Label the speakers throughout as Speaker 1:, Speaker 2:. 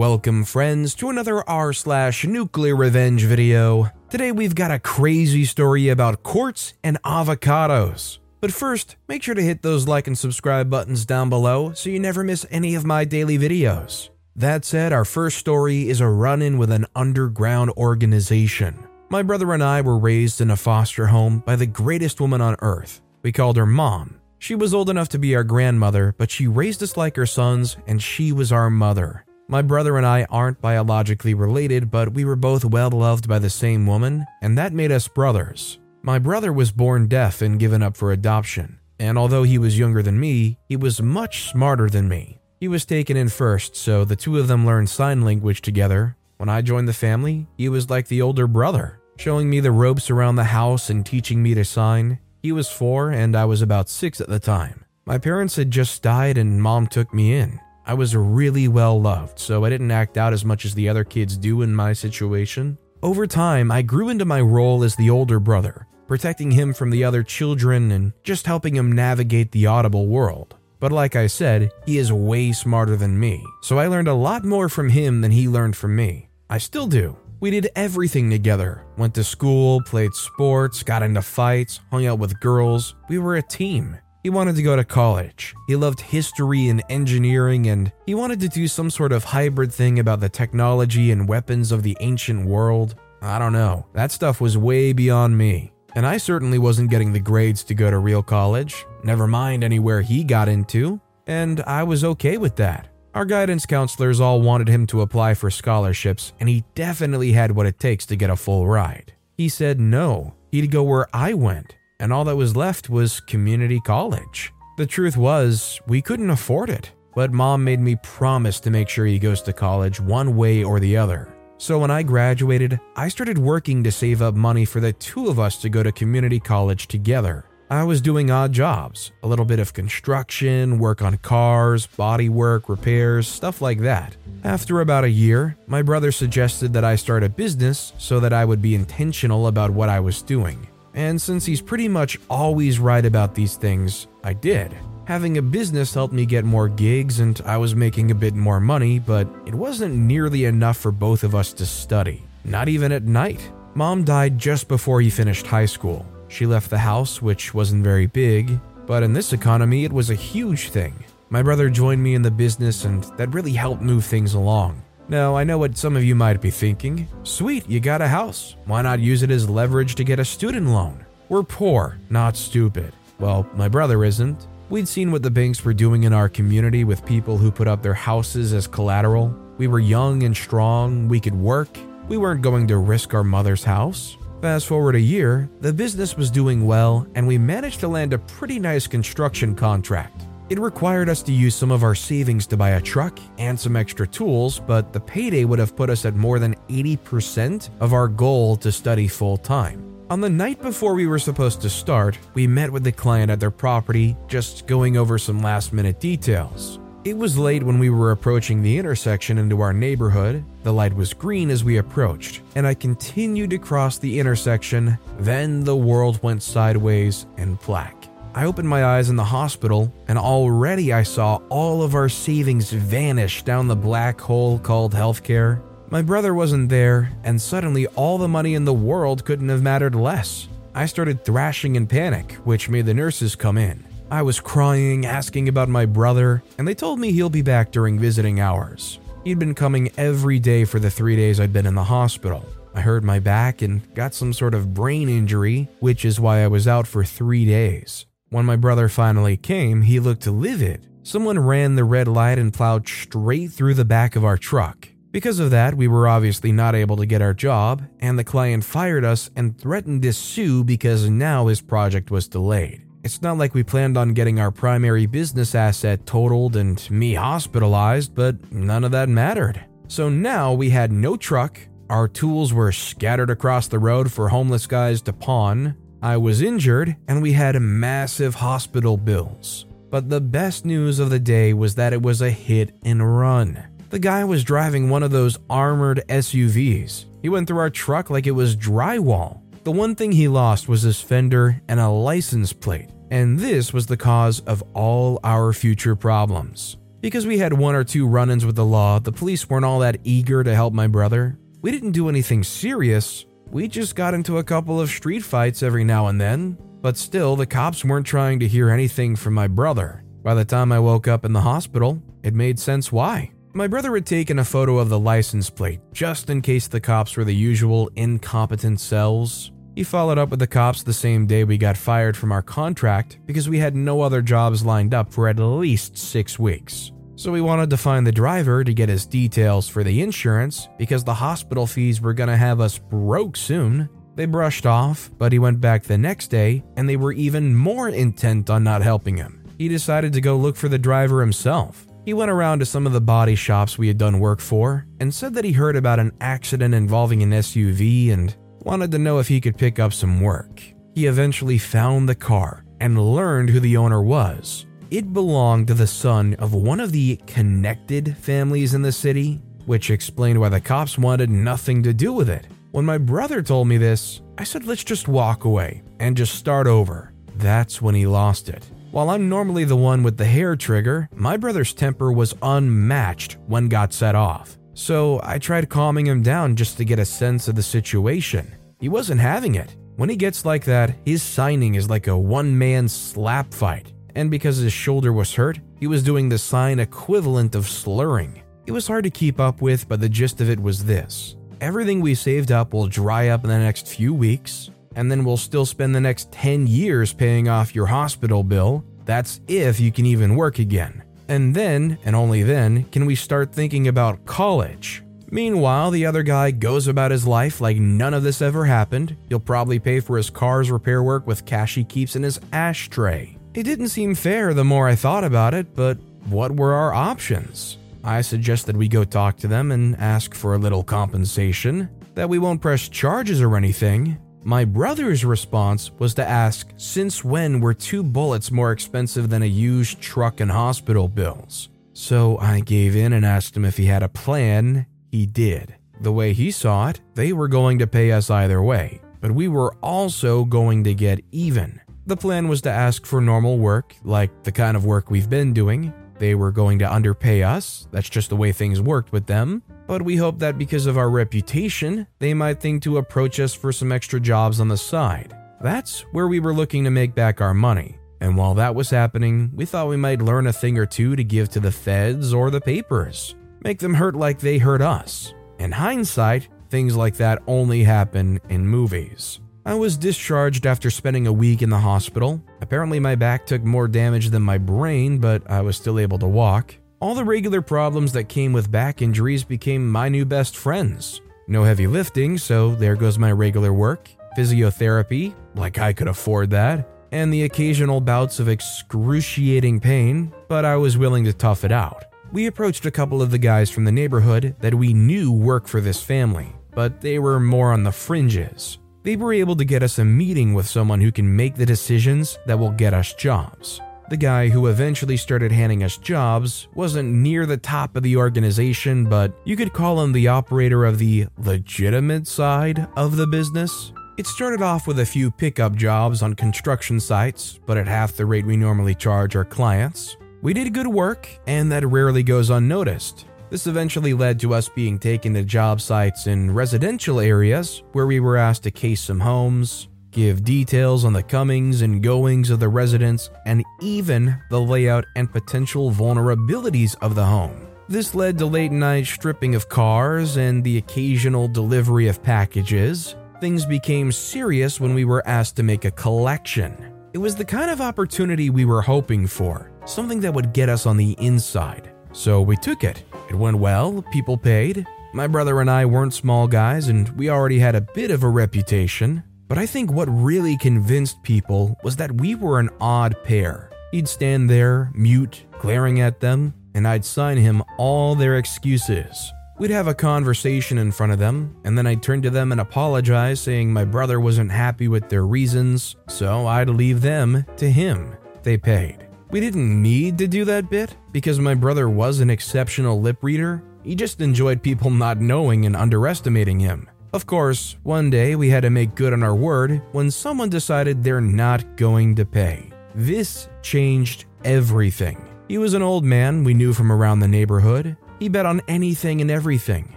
Speaker 1: Welcome, friends, to another r slash nuclear revenge video. Today we've got a crazy story about quartz and avocados. But first, make sure to hit those like and subscribe buttons down below so you never miss any of my daily videos. That said, our first story is a run in with an underground organization. My brother and I were raised in a foster home by the greatest woman on earth. We called her Mom. She was old enough to be our grandmother, but she raised us like her sons, and she was our mother. My brother and I aren't biologically related, but we were both well loved by the same woman, and that made us brothers. My brother was born deaf and given up for adoption, and although he was younger than me, he was much smarter than me. He was taken in first, so the two of them learned sign language together. When I joined the family, he was like the older brother, showing me the ropes around the house and teaching me to sign. He was four, and I was about six at the time. My parents had just died, and mom took me in. I was really well loved, so I didn't act out as much as the other kids do in my situation. Over time, I grew into my role as the older brother, protecting him from the other children and just helping him navigate the audible world. But like I said, he is way smarter than me, so I learned a lot more from him than he learned from me. I still do. We did everything together went to school, played sports, got into fights, hung out with girls. We were a team. He wanted to go to college. He loved history and engineering, and he wanted to do some sort of hybrid thing about the technology and weapons of the ancient world. I don't know. That stuff was way beyond me. And I certainly wasn't getting the grades to go to real college, never mind anywhere he got into, and I was okay with that. Our guidance counselors all wanted him to apply for scholarships, and he definitely had what it takes to get a full ride. He said no, he'd go where I went, and all that was left was community college. The truth was, we couldn't afford it, but mom made me promise to make sure he goes to college one way or the other. So when I graduated, I started working to save up money for the two of us to go to community college together. I was doing odd jobs, a little bit of construction, work on cars, body work, repairs, stuff like that. After about a year, my brother suggested that I start a business so that I would be intentional about what I was doing. And since he's pretty much always right about these things, I did. Having a business helped me get more gigs and I was making a bit more money, but it wasn't nearly enough for both of us to study. Not even at night. Mom died just before he finished high school. She left the house, which wasn't very big, but in this economy, it was a huge thing. My brother joined me in the business, and that really helped move things along. Now, I know what some of you might be thinking. Sweet, you got a house. Why not use it as leverage to get a student loan? We're poor, not stupid. Well, my brother isn't. We'd seen what the banks were doing in our community with people who put up their houses as collateral. We were young and strong, we could work. We weren't going to risk our mother's house. Fast forward a year, the business was doing well, and we managed to land a pretty nice construction contract. It required us to use some of our savings to buy a truck and some extra tools, but the payday would have put us at more than 80% of our goal to study full time. On the night before we were supposed to start, we met with the client at their property, just going over some last minute details. It was late when we were approaching the intersection into our neighborhood. The light was green as we approached, and I continued to cross the intersection. Then the world went sideways and black. I opened my eyes in the hospital, and already I saw all of our savings vanish down the black hole called healthcare. My brother wasn't there, and suddenly all the money in the world couldn't have mattered less. I started thrashing in panic, which made the nurses come in. I was crying, asking about my brother, and they told me he'll be back during visiting hours. He'd been coming every day for the three days I'd been in the hospital. I hurt my back and got some sort of brain injury, which is why I was out for three days. When my brother finally came, he looked livid. Someone ran the red light and plowed straight through the back of our truck. Because of that, we were obviously not able to get our job, and the client fired us and threatened to sue because now his project was delayed. It's not like we planned on getting our primary business asset totaled and me hospitalized, but none of that mattered. So now we had no truck, our tools were scattered across the road for homeless guys to pawn, I was injured, and we had massive hospital bills. But the best news of the day was that it was a hit and run. The guy was driving one of those armored SUVs. He went through our truck like it was drywall. The one thing he lost was his fender and a license plate, and this was the cause of all our future problems. Because we had one or two run ins with the law, the police weren't all that eager to help my brother. We didn't do anything serious, we just got into a couple of street fights every now and then, but still, the cops weren't trying to hear anything from my brother. By the time I woke up in the hospital, it made sense why. My brother had taken a photo of the license plate just in case the cops were the usual incompetent cells. He followed up with the cops the same day we got fired from our contract because we had no other jobs lined up for at least six weeks. So we wanted to find the driver to get his details for the insurance because the hospital fees were gonna have us broke soon. They brushed off, but he went back the next day and they were even more intent on not helping him. He decided to go look for the driver himself. He went around to some of the body shops we had done work for and said that he heard about an accident involving an SUV and wanted to know if he could pick up some work. He eventually found the car and learned who the owner was. It belonged to the son of one of the connected families in the city, which explained why the cops wanted nothing to do with it. When my brother told me this, I said, let's just walk away and just start over. That's when he lost it. While I'm normally the one with the hair trigger, my brother's temper was unmatched when got set off. So I tried calming him down just to get a sense of the situation. He wasn't having it. When he gets like that, his signing is like a one man slap fight. And because his shoulder was hurt, he was doing the sign equivalent of slurring. It was hard to keep up with, but the gist of it was this everything we saved up will dry up in the next few weeks, and then we'll still spend the next 10 years paying off your hospital bill. That's if you can even work again. And then, and only then, can we start thinking about college. Meanwhile, the other guy goes about his life like none of this ever happened. He'll probably pay for his car's repair work with cash he keeps in his ashtray. It didn't seem fair the more I thought about it, but what were our options? I suggested we go talk to them and ask for a little compensation, that we won't press charges or anything, my brother's response was to ask since when were two bullets more expensive than a used truck and hospital bills. So I gave in and asked him if he had a plan. He did. The way he saw it, they were going to pay us either way, but we were also going to get even. The plan was to ask for normal work, like the kind of work we've been doing. They were going to underpay us, that's just the way things worked with them but we hoped that because of our reputation, they might think to approach us for some extra jobs on the side. That's where we were looking to make back our money. And while that was happening, we thought we might learn a thing or two to give to the feds or the papers. Make them hurt like they hurt us. In hindsight, things like that only happen in movies. I was discharged after spending a week in the hospital. Apparently, my back took more damage than my brain, but I was still able to walk. All the regular problems that came with back injuries became my new best friends. No heavy lifting, so there goes my regular work. Physiotherapy, like I could afford that. And the occasional bouts of excruciating pain, but I was willing to tough it out. We approached a couple of the guys from the neighborhood that we knew work for this family, but they were more on the fringes. They were able to get us a meeting with someone who can make the decisions that will get us jobs. The guy who eventually started handing us jobs wasn't near the top of the organization, but you could call him the operator of the legitimate side of the business. It started off with a few pickup jobs on construction sites, but at half the rate we normally charge our clients. We did good work, and that rarely goes unnoticed. This eventually led to us being taken to job sites in residential areas where we were asked to case some homes, give details on the comings and goings of the residents, and even the layout and potential vulnerabilities of the home. This led to late night stripping of cars and the occasional delivery of packages. Things became serious when we were asked to make a collection. It was the kind of opportunity we were hoping for, something that would get us on the inside. So we took it. It went well, people paid. My brother and I weren't small guys, and we already had a bit of a reputation. But I think what really convinced people was that we were an odd pair. He'd stand there, mute, glaring at them, and I'd sign him all their excuses. We'd have a conversation in front of them, and then I'd turn to them and apologize, saying my brother wasn't happy with their reasons, so I'd leave them to him. They paid. We didn't need to do that bit because my brother was an exceptional lip reader. He just enjoyed people not knowing and underestimating him. Of course, one day we had to make good on our word when someone decided they're not going to pay. This changed everything. He was an old man we knew from around the neighborhood. He bet on anything and everything.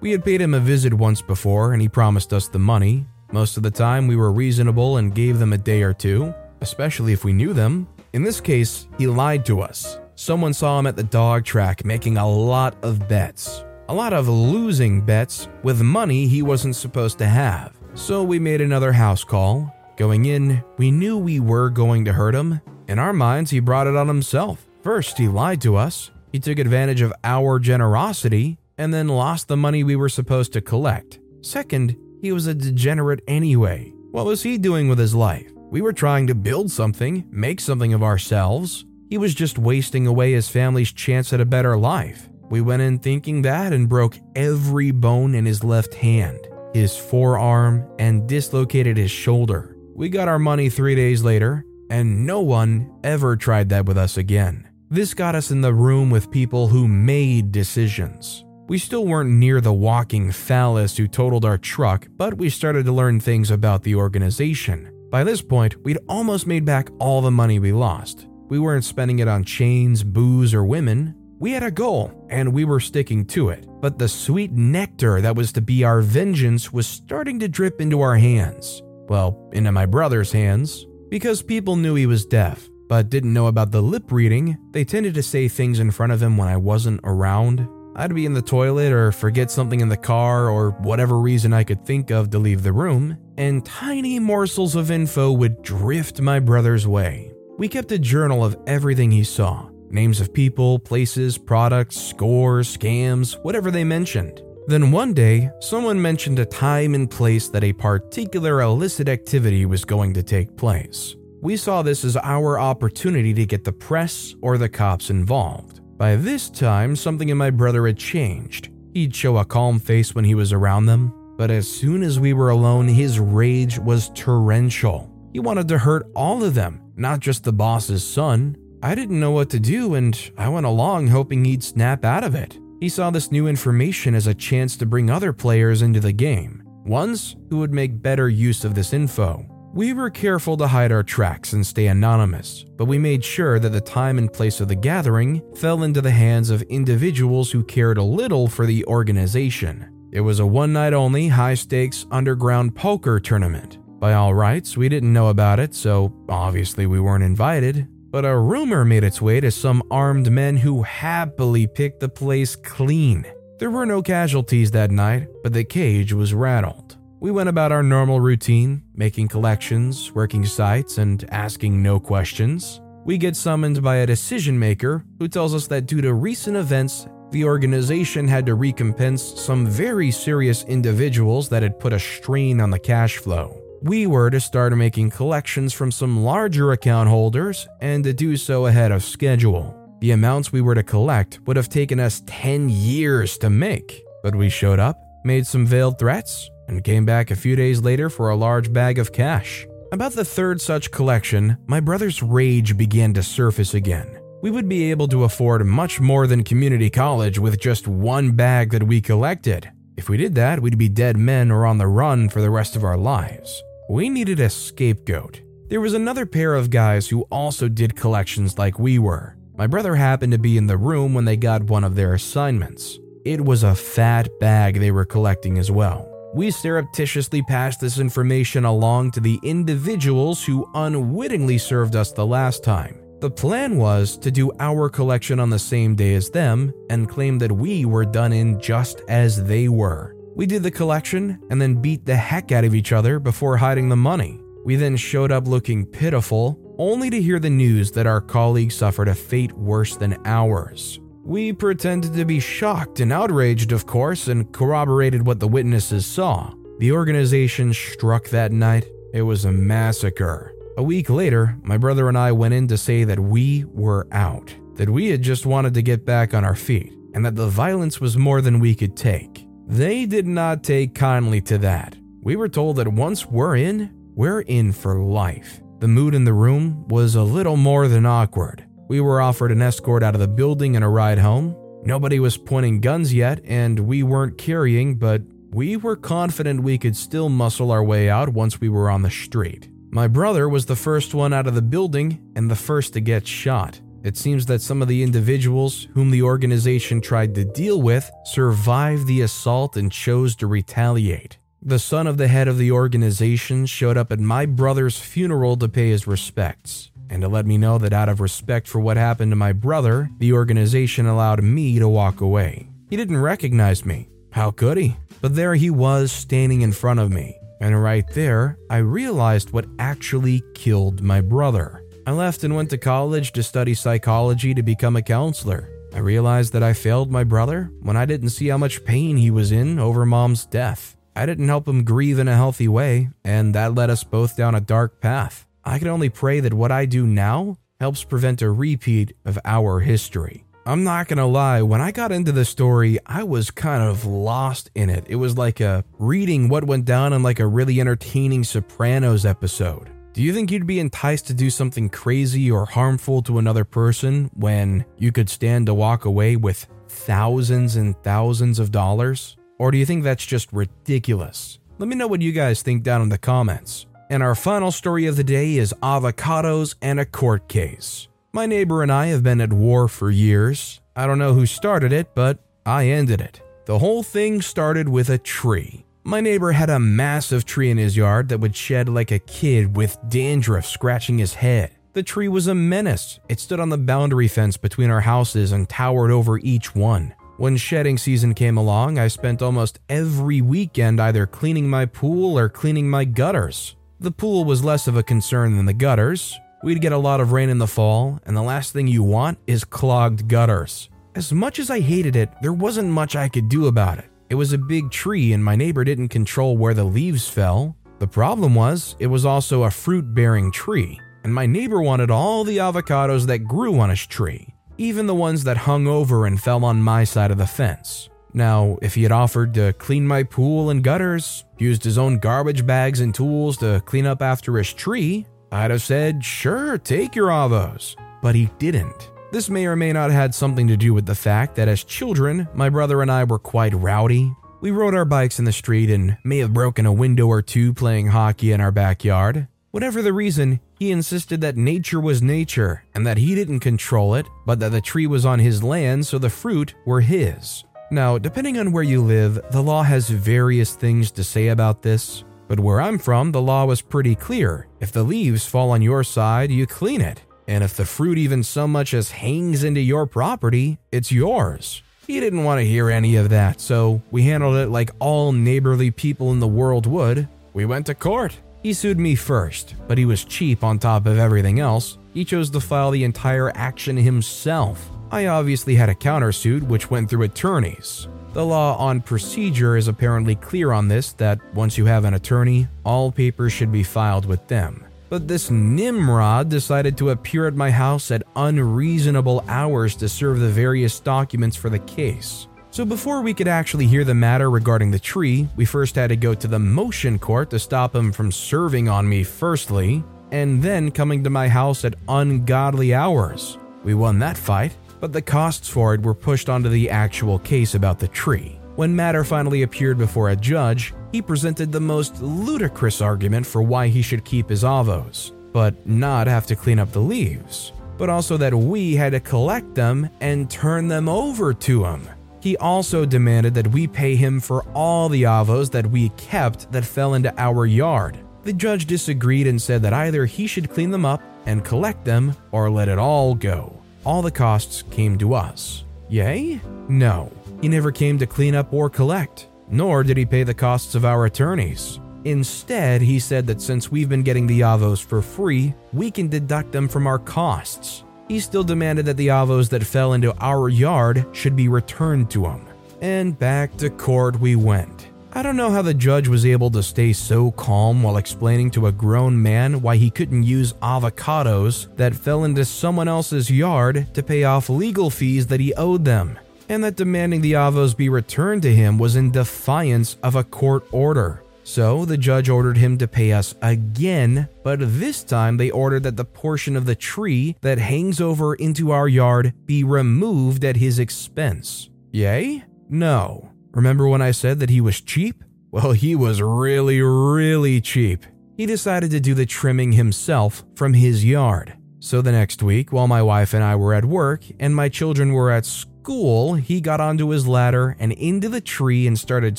Speaker 1: We had paid him a visit once before and he promised us the money. Most of the time, we were reasonable and gave them a day or two, especially if we knew them. In this case, he lied to us. Someone saw him at the dog track making a lot of bets. A lot of losing bets with money he wasn't supposed to have. So we made another house call. Going in, we knew we were going to hurt him. In our minds, he brought it on himself. First, he lied to us. He took advantage of our generosity and then lost the money we were supposed to collect. Second, he was a degenerate anyway. What was he doing with his life? We were trying to build something, make something of ourselves. He was just wasting away his family's chance at a better life. We went in thinking that and broke every bone in his left hand, his forearm, and dislocated his shoulder. We got our money three days later, and no one ever tried that with us again. This got us in the room with people who made decisions. We still weren't near the walking phallus who totaled our truck, but we started to learn things about the organization. By this point, we'd almost made back all the money we lost. We weren't spending it on chains, booze, or women. We had a goal, and we were sticking to it. But the sweet nectar that was to be our vengeance was starting to drip into our hands. Well, into my brother's hands. Because people knew he was deaf, but didn't know about the lip reading, they tended to say things in front of him when I wasn't around. I'd be in the toilet or forget something in the car or whatever reason I could think of to leave the room, and tiny morsels of info would drift my brother's way. We kept a journal of everything he saw names of people, places, products, scores, scams, whatever they mentioned. Then one day, someone mentioned a time and place that a particular illicit activity was going to take place. We saw this as our opportunity to get the press or the cops involved. By this time, something in my brother had changed. He'd show a calm face when he was around them, but as soon as we were alone, his rage was torrential. He wanted to hurt all of them, not just the boss's son. I didn't know what to do, and I went along hoping he'd snap out of it. He saw this new information as a chance to bring other players into the game, ones who would make better use of this info. We were careful to hide our tracks and stay anonymous, but we made sure that the time and place of the gathering fell into the hands of individuals who cared a little for the organization. It was a one night only, high stakes underground poker tournament. By all rights, we didn't know about it, so obviously we weren't invited. But a rumor made its way to some armed men who happily picked the place clean. There were no casualties that night, but the cage was rattled. We went about our normal routine, making collections, working sites, and asking no questions. We get summoned by a decision maker who tells us that due to recent events, the organization had to recompense some very serious individuals that had put a strain on the cash flow. We were to start making collections from some larger account holders and to do so ahead of schedule. The amounts we were to collect would have taken us 10 years to make, but we showed up, made some veiled threats, and came back a few days later for a large bag of cash. About the third such collection, my brother's rage began to surface again. We would be able to afford much more than community college with just one bag that we collected. If we did that, we'd be dead men or on the run for the rest of our lives. We needed a scapegoat. There was another pair of guys who also did collections like we were. My brother happened to be in the room when they got one of their assignments. It was a fat bag they were collecting as well. We surreptitiously passed this information along to the individuals who unwittingly served us the last time. The plan was to do our collection on the same day as them and claim that we were done in just as they were. We did the collection and then beat the heck out of each other before hiding the money. We then showed up looking pitiful, only to hear the news that our colleague suffered a fate worse than ours. We pretended to be shocked and outraged, of course, and corroborated what the witnesses saw. The organization struck that night. It was a massacre. A week later, my brother and I went in to say that we were out, that we had just wanted to get back on our feet, and that the violence was more than we could take. They did not take kindly to that. We were told that once we're in, we're in for life. The mood in the room was a little more than awkward. We were offered an escort out of the building and a ride home. Nobody was pointing guns yet, and we weren't carrying, but we were confident we could still muscle our way out once we were on the street. My brother was the first one out of the building and the first to get shot. it seems that some of the individuals whom the organization tried to deal with survived the assault and chose to retaliate. The son of the head of the organization showed up at my brother's funeral to pay his respects, and to let me know that out of respect for what happened to my brother, the organization allowed me to walk away. He didn't recognize me. How could he? But there he was standing in front of me, and right there, I realized what actually killed my brother. I left and went to college to study psychology to become a counselor. I realized that I failed my brother when I didn't see how much pain he was in over mom's death. I didn't help him grieve in a healthy way, and that led us both down a dark path. I can only pray that what I do now helps prevent a repeat of our history. I'm not gonna lie, when I got into the story, I was kind of lost in it. It was like a reading what went down in like a really entertaining Sopranos episode. Do you think you'd be enticed to do something crazy or harmful to another person when you could stand to walk away with thousands and thousands of dollars? Or do you think that's just ridiculous? Let me know what you guys think down in the comments. And our final story of the day is avocados and a court case. My neighbor and I have been at war for years. I don't know who started it, but I ended it. The whole thing started with a tree. My neighbor had a massive tree in his yard that would shed like a kid with dandruff scratching his head. The tree was a menace. It stood on the boundary fence between our houses and towered over each one. When shedding season came along, I spent almost every weekend either cleaning my pool or cleaning my gutters. The pool was less of a concern than the gutters. We'd get a lot of rain in the fall, and the last thing you want is clogged gutters. As much as I hated it, there wasn't much I could do about it. It was a big tree, and my neighbor didn't control where the leaves fell. The problem was, it was also a fruit bearing tree, and my neighbor wanted all the avocados that grew on his tree, even the ones that hung over and fell on my side of the fence. Now, if he had offered to clean my pool and gutters, used his own garbage bags and tools to clean up after his tree, I'd have said, sure, take your avos. But he didn't. This may or may not have had something to do with the fact that as children, my brother and I were quite rowdy. We rode our bikes in the street and may have broken a window or two playing hockey in our backyard. Whatever the reason, he insisted that nature was nature and that he didn't control it, but that the tree was on his land so the fruit were his. Now, depending on where you live, the law has various things to say about this, but where I'm from, the law was pretty clear. If the leaves fall on your side, you clean it. And if the fruit even so much as hangs into your property, it's yours. He didn't want to hear any of that, so we handled it like all neighborly people in the world would. We went to court. He sued me first, but he was cheap on top of everything else. He chose to file the entire action himself. I obviously had a countersuit, which went through attorneys. The law on procedure is apparently clear on this that once you have an attorney, all papers should be filed with them. But this Nimrod decided to appear at my house at unreasonable hours to serve the various documents for the case. So, before we could actually hear the matter regarding the tree, we first had to go to the motion court to stop him from serving on me, firstly, and then coming to my house at ungodly hours. We won that fight, but the costs for it were pushed onto the actual case about the tree. When matter finally appeared before a judge, he presented the most ludicrous argument for why he should keep his avos, but not have to clean up the leaves, but also that we had to collect them and turn them over to him. He also demanded that we pay him for all the avos that we kept that fell into our yard. The judge disagreed and said that either he should clean them up and collect them or let it all go. All the costs came to us. Yay? No. He never came to clean up or collect, nor did he pay the costs of our attorneys. Instead, he said that since we've been getting the avos for free, we can deduct them from our costs. He still demanded that the avos that fell into our yard should be returned to him. And back to court we went. I don't know how the judge was able to stay so calm while explaining to a grown man why he couldn't use avocados that fell into someone else's yard to pay off legal fees that he owed them and that demanding the avos be returned to him was in defiance of a court order. So the judge ordered him to pay us again, but this time they ordered that the portion of the tree that hangs over into our yard be removed at his expense. Yay? No. Remember when I said that he was cheap? Well, he was really, really cheap. He decided to do the trimming himself from his yard. So the next week, while my wife and I were at work and my children were at school, he got onto his ladder and into the tree and started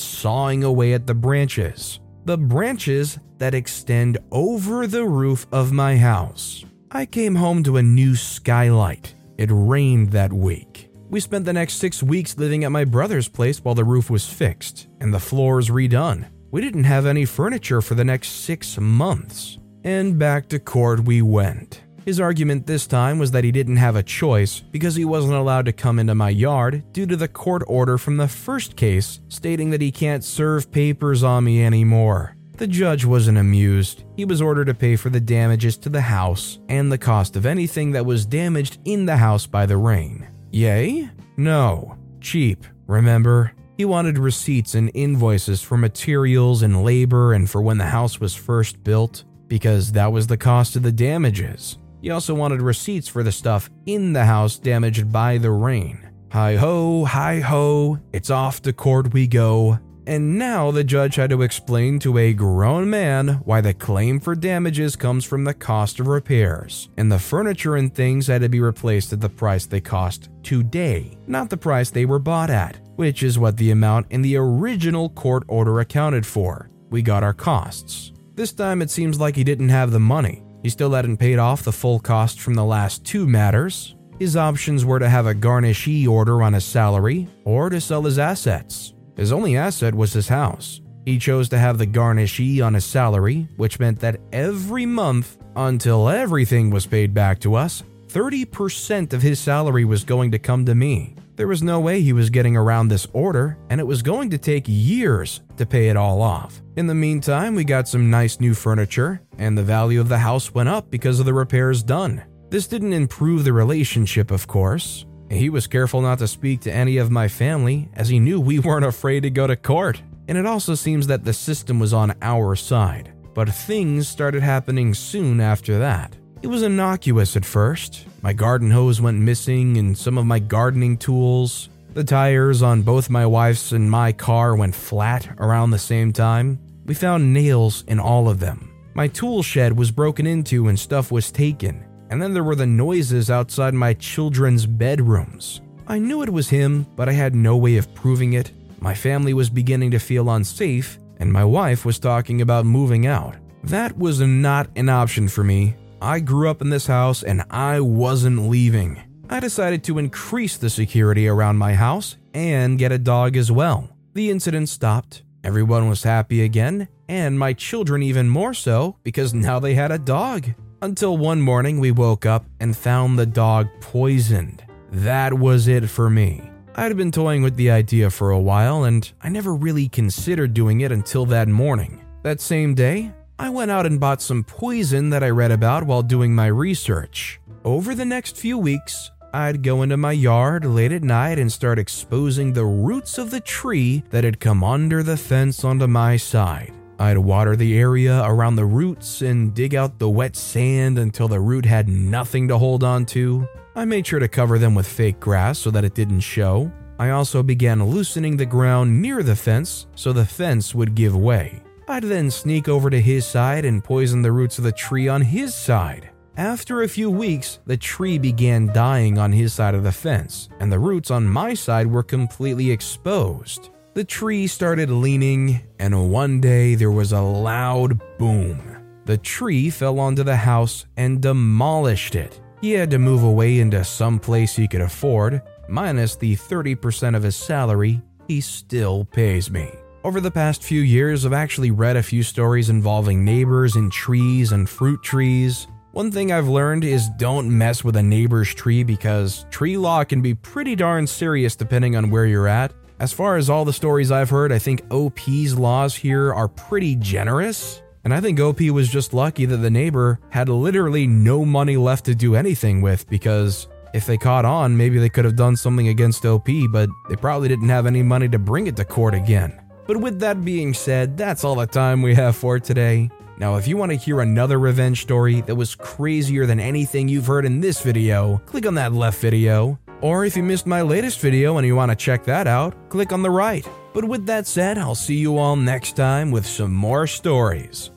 Speaker 1: sawing away at the branches. The branches that extend over the roof of my house. I came home to a new skylight. It rained that week. We spent the next six weeks living at my brother's place while the roof was fixed and the floors redone. We didn't have any furniture for the next six months. And back to court we went. His argument this time was that he didn't have a choice because he wasn't allowed to come into my yard due to the court order from the first case stating that he can't serve papers on me anymore. The judge wasn't amused. He was ordered to pay for the damages to the house and the cost of anything that was damaged in the house by the rain. Yay? No. Cheap, remember? He wanted receipts and invoices for materials and labor and for when the house was first built, because that was the cost of the damages. He also wanted receipts for the stuff in the house damaged by the rain. Hi ho, hi ho, it's off to court we go. And now the judge had to explain to a grown man why the claim for damages comes from the cost of repairs, and the furniture and things had to be replaced at the price they cost today, not the price they were bought at, which is what the amount in the original court order accounted for. We got our costs. This time it seems like he didn't have the money. He still hadn't paid off the full cost from the last two matters. His options were to have a garnishee order on his salary or to sell his assets. His only asset was his house. He chose to have the garnishee on his salary, which meant that every month, until everything was paid back to us, 30% of his salary was going to come to me. There was no way he was getting around this order, and it was going to take years to pay it all off. In the meantime, we got some nice new furniture, and the value of the house went up because of the repairs done. This didn't improve the relationship, of course, he was careful not to speak to any of my family as he knew we weren't afraid to go to court. And it also seems that the system was on our side. But things started happening soon after that. It was innocuous at first. My garden hose went missing and some of my gardening tools. The tires on both my wife's and my car went flat around the same time. We found nails in all of them. My tool shed was broken into and stuff was taken and then there were the noises outside my children's bedrooms. I knew it was him, but I had no way of proving it. My family was beginning to feel unsafe, and my wife was talking about moving out. That was not an option for me. I grew up in this house and I wasn't leaving. I decided to increase the security around my house and get a dog as well. The incident stopped, everyone was happy again, and my children even more so because now they had a dog. Until one morning we woke up and found the dog poisoned. That was it for me. I'd been toying with the idea for a while and I never really considered doing it until that morning. That same day, I went out and bought some poison that I read about while doing my research. Over the next few weeks, I'd go into my yard late at night and start exposing the roots of the tree that had come under the fence onto my side. I'd water the area around the roots and dig out the wet sand until the root had nothing to hold on to. I made sure to cover them with fake grass so that it didn't show. I also began loosening the ground near the fence so the fence would give way. I'd then sneak over to his side and poison the roots of the tree on his side. After a few weeks, the tree began dying on his side of the fence, and the roots on my side were completely exposed. The tree started leaning, and one day there was a loud boom. The tree fell onto the house and demolished it. He had to move away into some place he could afford, minus the 30% of his salary he still pays me. Over the past few years, I've actually read a few stories involving neighbors and trees and fruit trees. One thing I've learned is don't mess with a neighbor's tree because tree law can be pretty darn serious depending on where you're at. As far as all the stories I've heard, I think OP's laws here are pretty generous. And I think OP was just lucky that the neighbor had literally no money left to do anything with because if they caught on, maybe they could have done something against OP, but they probably didn't have any money to bring it to court again. But with that being said, that's all the time we have for today. Now, if you want to hear another revenge story that was crazier than anything you've heard in this video, click on that left video. Or if you missed my latest video and you want to check that out, click on the right. But with that said, I'll see you all next time with some more stories.